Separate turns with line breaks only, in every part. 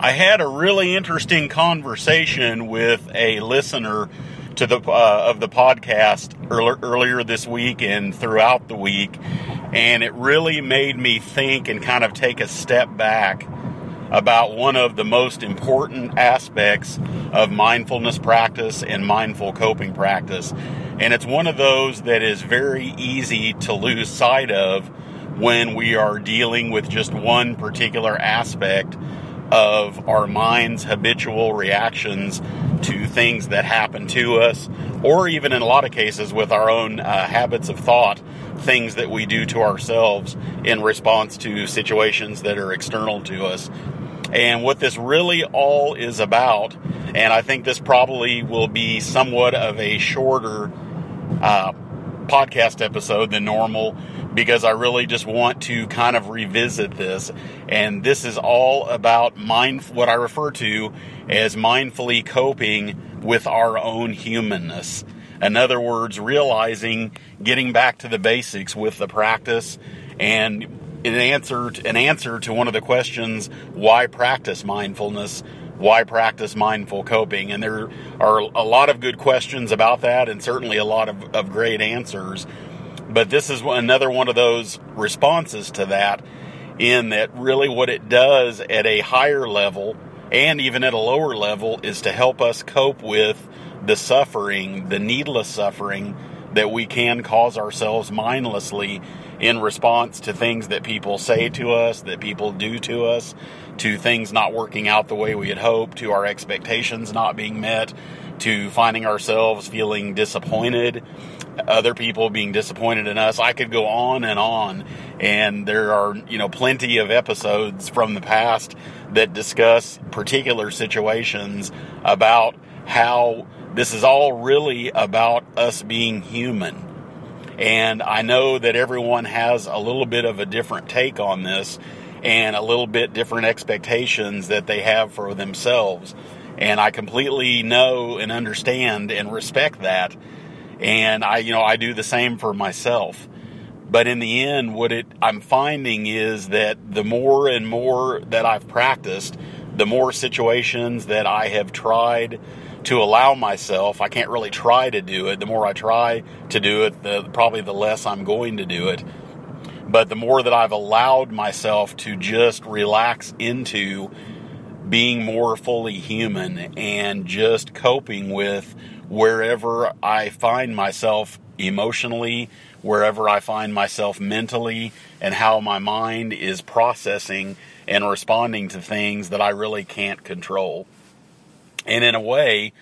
I had a really interesting conversation with a listener to the uh, of the podcast earlier this week and throughout the week, and it really made me think and kind of take a step back about one of the most important aspects of mindfulness practice and mindful coping practice. And it's one of those that is very easy to lose sight of when we are dealing with just one particular aspect of our mind's habitual reactions to things that happen to us, or even in a lot of cases with our own uh, habits of thought, things that we do to ourselves in response to situations that are external to us. And what this really all is about, and I think this probably will be somewhat of a shorter uh, podcast episode than normal because I really just want to kind of revisit this. And this is all about mind, what I refer to as mindfully coping with our own humanness. In other words, realizing getting back to the basics with the practice and an answer an answer to one of the questions why practice mindfulness? Why practice mindful coping? And there are a lot of good questions about that and certainly a lot of, of great answers. But this is another one of those responses to that, in that really what it does at a higher level and even at a lower level is to help us cope with the suffering, the needless suffering that we can cause ourselves mindlessly in response to things that people say to us, that people do to us, to things not working out the way we had hoped, to our expectations not being met, to finding ourselves feeling disappointed other people being disappointed in us. I could go on and on. And there are, you know, plenty of episodes from the past that discuss particular situations about how this is all really about us being human. And I know that everyone has a little bit of a different take on this and a little bit different expectations that they have for themselves. And I completely know and understand and respect that and I, you know, I do the same for myself. But in the end, what it I'm finding is that the more and more that I've practiced, the more situations that I have tried to allow myself, I can't really try to do it. The more I try to do it, the probably the less I'm going to do it. But the more that I've allowed myself to just relax into being more fully human and just coping with wherever I find myself emotionally, wherever I find myself mentally, and how my mind is processing and responding to things that I really can't control. And in a way,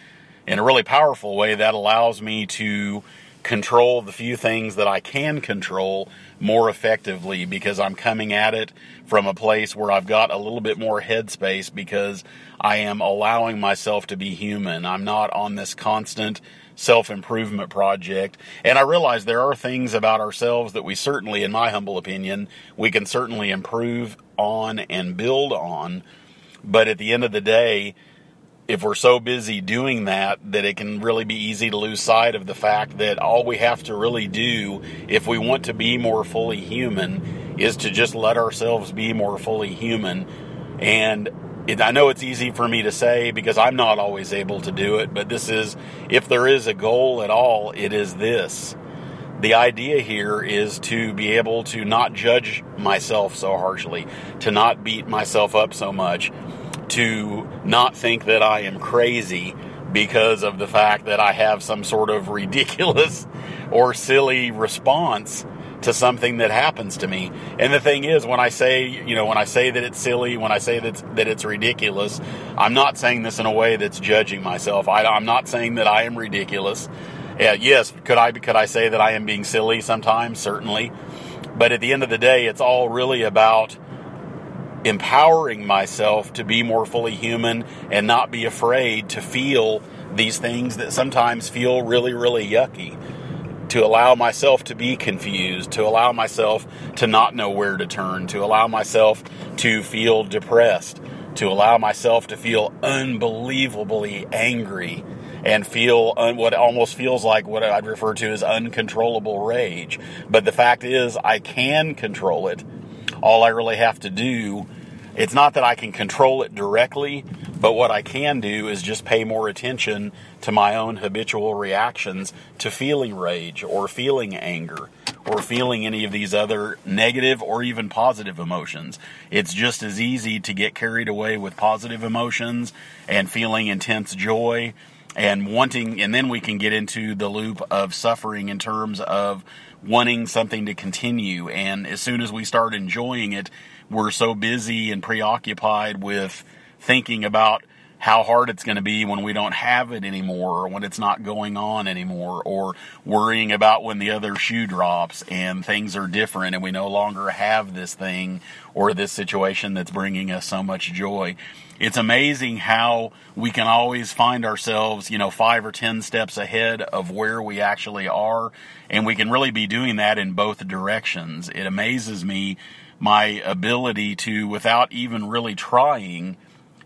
in a really powerful way, that allows me to control the few things that I can control more effectively because I'm coming at it from a place where I've got a little bit more headspace because I am allowing myself to be human. I'm not on this constant self improvement project. And I realize there are things about ourselves that we certainly, in my humble opinion, we can certainly improve on and build on. But at the end of the day, if we're so busy doing that that it can really be easy to lose sight of the fact that all we have to really do if we want to be more fully human is to just let ourselves be more fully human and it, I know it's easy for me to say because I'm not always able to do it, but this is, if there is a goal at all, it is this. The idea here is to be able to not judge myself so harshly, to not beat myself up so much, to not think that I am crazy because of the fact that I have some sort of ridiculous or silly response to something that happens to me. And the thing is, when I say, you know, when I say that it's silly, when I say that it's, that it's ridiculous, I'm not saying this in a way that's judging myself. I, am not saying that I am ridiculous. Yes, could I could I say that I am being silly sometimes? Certainly. But at the end of the day, it's all really about empowering myself to be more fully human and not be afraid to feel these things that sometimes feel really, really yucky. To allow myself to be confused, to allow myself to not know where to turn, to allow myself to feel depressed, to allow myself to feel unbelievably angry and feel un- what almost feels like what I'd refer to as uncontrollable rage. But the fact is, I can control it. All I really have to do it's not that I can control it directly, but what I can do is just pay more attention to my own habitual reactions to feeling rage or feeling anger or feeling any of these other negative or even positive emotions. It's just as easy to get carried away with positive emotions and feeling intense joy and wanting, and then we can get into the loop of suffering in terms of wanting something to continue. And as soon as we start enjoying it, we're so busy and preoccupied with thinking about how hard it's going to be when we don't have it anymore or when it's not going on anymore or worrying about when the other shoe drops and things are different and we no longer have this thing or this situation that's bringing us so much joy. It's amazing how we can always find ourselves, you know, five or ten steps ahead of where we actually are. And we can really be doing that in both directions. It amazes me my ability to, without even really trying,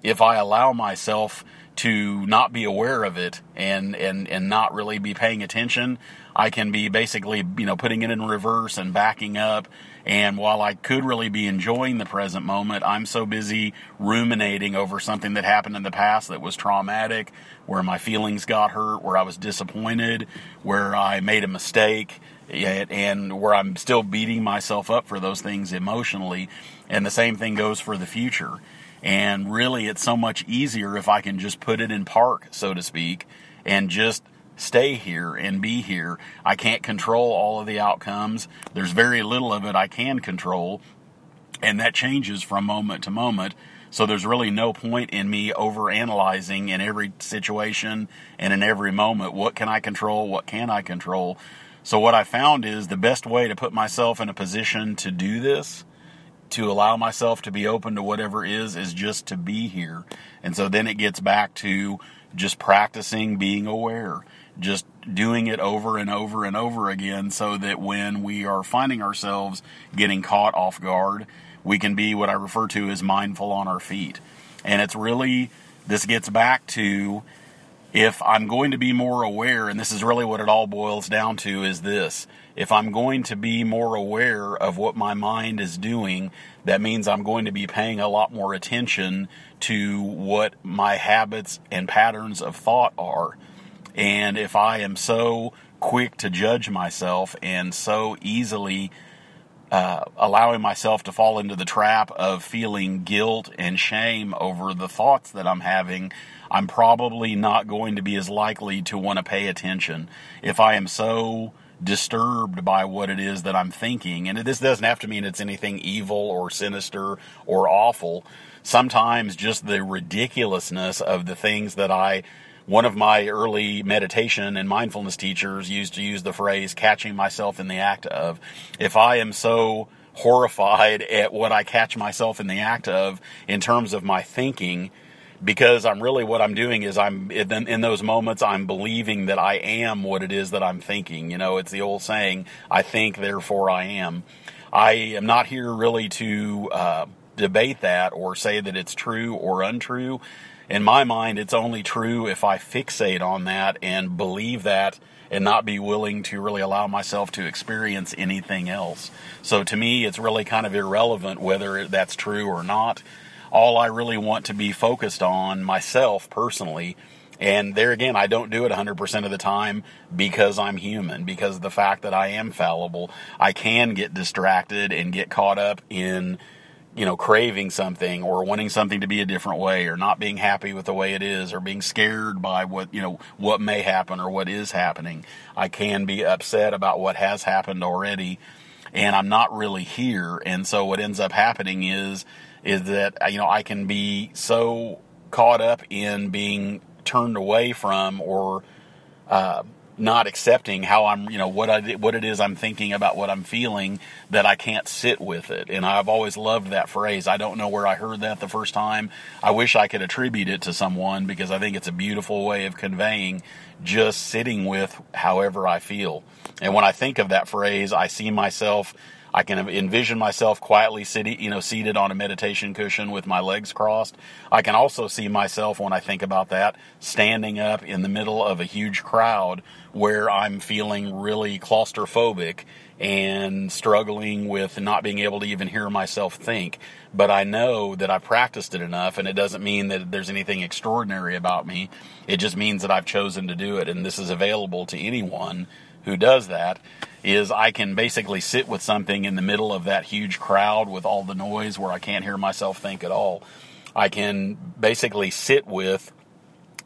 if I allow myself to not be aware of it and, and, and not really be paying attention, I can be basically, you know, putting it in reverse and backing up. And while I could really be enjoying the present moment, I'm so busy ruminating over something that happened in the past that was traumatic, where my feelings got hurt, where I was disappointed, where I made a mistake, and where I'm still beating myself up for those things emotionally. And the same thing goes for the future. And really, it's so much easier if I can just put it in park, so to speak, and just stay here and be here. I can't control all of the outcomes. There's very little of it I can control, and that changes from moment to moment. So there's really no point in me over analyzing in every situation and in every moment what can I control, what can I control. So what I found is the best way to put myself in a position to do this to allow myself to be open to whatever is is just to be here. And so then it gets back to just practicing being aware, just doing it over and over and over again so that when we are finding ourselves getting caught off guard, we can be what I refer to as mindful on our feet. And it's really, this gets back to if I'm going to be more aware, and this is really what it all boils down to, is this. If I'm going to be more aware of what my mind is doing, that means I'm going to be paying a lot more attention to what my habits and patterns of thought are. And if I am so quick to judge myself and so easily uh, allowing myself to fall into the trap of feeling guilt and shame over the thoughts that I'm having, I'm probably not going to be as likely to want to pay attention. If I am so disturbed by what it is that I'm thinking, and this doesn't have to mean it's anything evil or sinister or awful. Sometimes just the ridiculousness of the things that I one of my early meditation and mindfulness teachers used to use the phrase catching myself in the act of. If I am so horrified at what I catch myself in the act of in terms of my thinking, because I'm really what I'm doing is I'm in, those moments I'm believing that I am what it is that I'm thinking. You know, it's the old saying, "I think, therefore I am." I am not here really to uh, debate that or say that it's true or untrue in my mind, it's only true if I fixate on that and believe that and not be willing to really allow myself to experience anything else. So to me, it's really kind of irrelevant whether that's true or not. All I really want to be focused on myself personally. And there again, I don't do it 100% of the time because I'm human, because the fact that I am fallible. I can get distracted and get caught up in you know, craving something or wanting something to be a different way or not being happy with the way it is or being scared by what, you know, what may happen or what is happening. I can be upset about what has happened already and I'm not really here. And so what ends up happening is, is that, you know, I can be so caught up in being turned away from or, uh, not accepting how I'm, you know, what I what it is I'm thinking about what I'm feeling that I can't sit with it. And I've always loved that phrase. I don't know where I heard that the first time. I wish I could attribute it to someone because I think it's a beautiful way of conveying just sitting with however I feel. And when I think of that phrase, I see myself I can envision myself quietly sitting, you know, seated on a meditation cushion with my legs crossed. I can also see myself when I think about that standing up in the middle of a huge crowd where I'm feeling really claustrophobic and struggling with not being able to even hear myself think. But I know that I've practiced it enough, and it doesn't mean that there's anything extraordinary about me. It just means that I've chosen to do it, and this is available to anyone who does that. Is I can basically sit with something in the middle of that huge crowd with all the noise where I can't hear myself think at all. I can basically sit with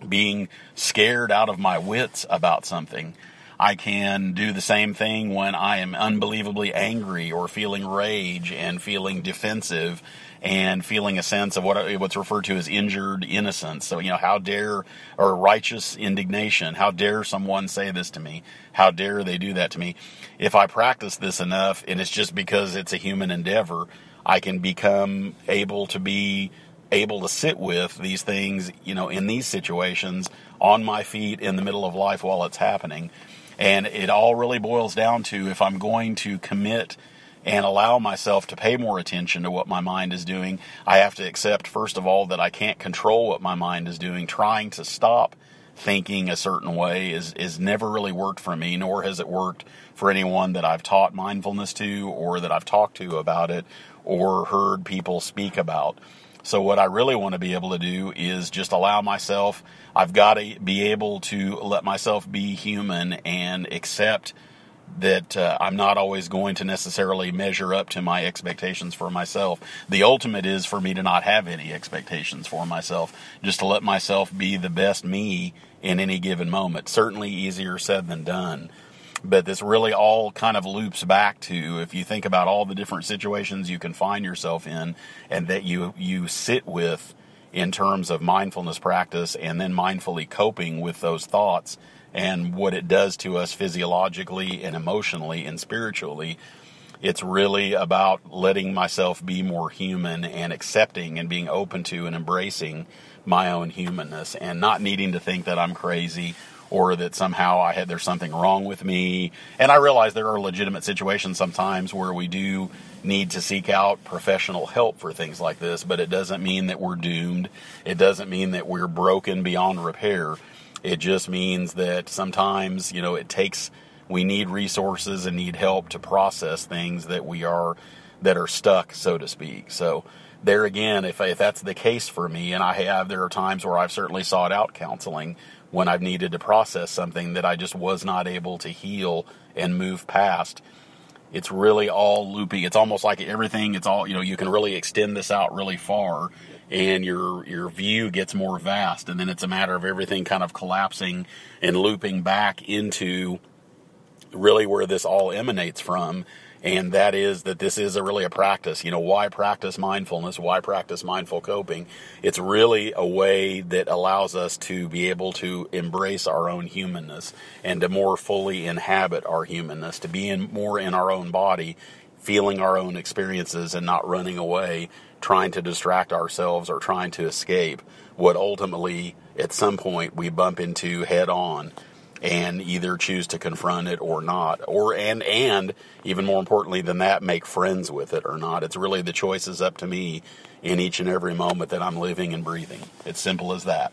being scared out of my wits about something I can do the same thing when I am unbelievably angry or feeling rage and feeling defensive and feeling a sense of what what's referred to as injured innocence. So, you know, how dare or righteous indignation, how dare someone say this to me? How dare they do that to me? If I practice this enough and it's just because it's a human endeavor, I can become able to be able to sit with these things, you know, in these situations on my feet in the middle of life while it's happening. And it all really boils down to if I'm going to commit and allow myself to pay more attention to what my mind is doing, I have to accept, first of all, that I can't control what my mind is doing. Trying to stop thinking a certain way is, is never really worked for me, nor has it worked for anyone that I've taught mindfulness to or that I've talked to about it or heard people speak about. So what I really want to be able to do is just allow myself, I've got to be able to let myself be human and accept that uh, I'm not always going to necessarily measure up to my expectations for myself. The ultimate is for me to not have any expectations for myself, just to let myself be the best me in any given moment. Certainly easier said than done but this really all kind of loops back to if you think about all the different situations you can find yourself in and that you you sit with in terms of mindfulness practice and then mindfully coping with those thoughts and what it does to us physiologically and emotionally and spiritually it's really about letting myself be more human and accepting and being open to and embracing my own humanness and not needing to think that I'm crazy or that somehow I had there's something wrong with me. And I realize there are legitimate situations sometimes where we do need to seek out professional help for things like this, but it doesn't mean that we're doomed. It doesn't mean that we're broken beyond repair. It just means that sometimes, you know, it takes we need resources and need help to process things that we are that are stuck, so to speak. So there again, if, if that's the case for me, and I have, there are times where I've certainly sought out counseling when I've needed to process something that I just was not able to heal and move past. It's really all loopy. It's almost like everything, it's all, you know, you can really extend this out really far and your your view gets more vast and then it's a matter of everything kind of collapsing and looping back into really where this all emanates from and that is that this is a really a practice. You know, why practice mindfulness? Why practice mindful coping? It's really a way that allows us to be able to embrace our own humanness and to more fully inhabit our humanness, to be in more in our own body, feeling our own experiences and not running away, trying to distract ourselves or trying to escape what ultimately at some point we bump into head on and either choose to confront it or not or and and even more importantly than that make friends with it or not. It's really the choice is up to me in each and every moment that i'm living and breathing. It's simple as that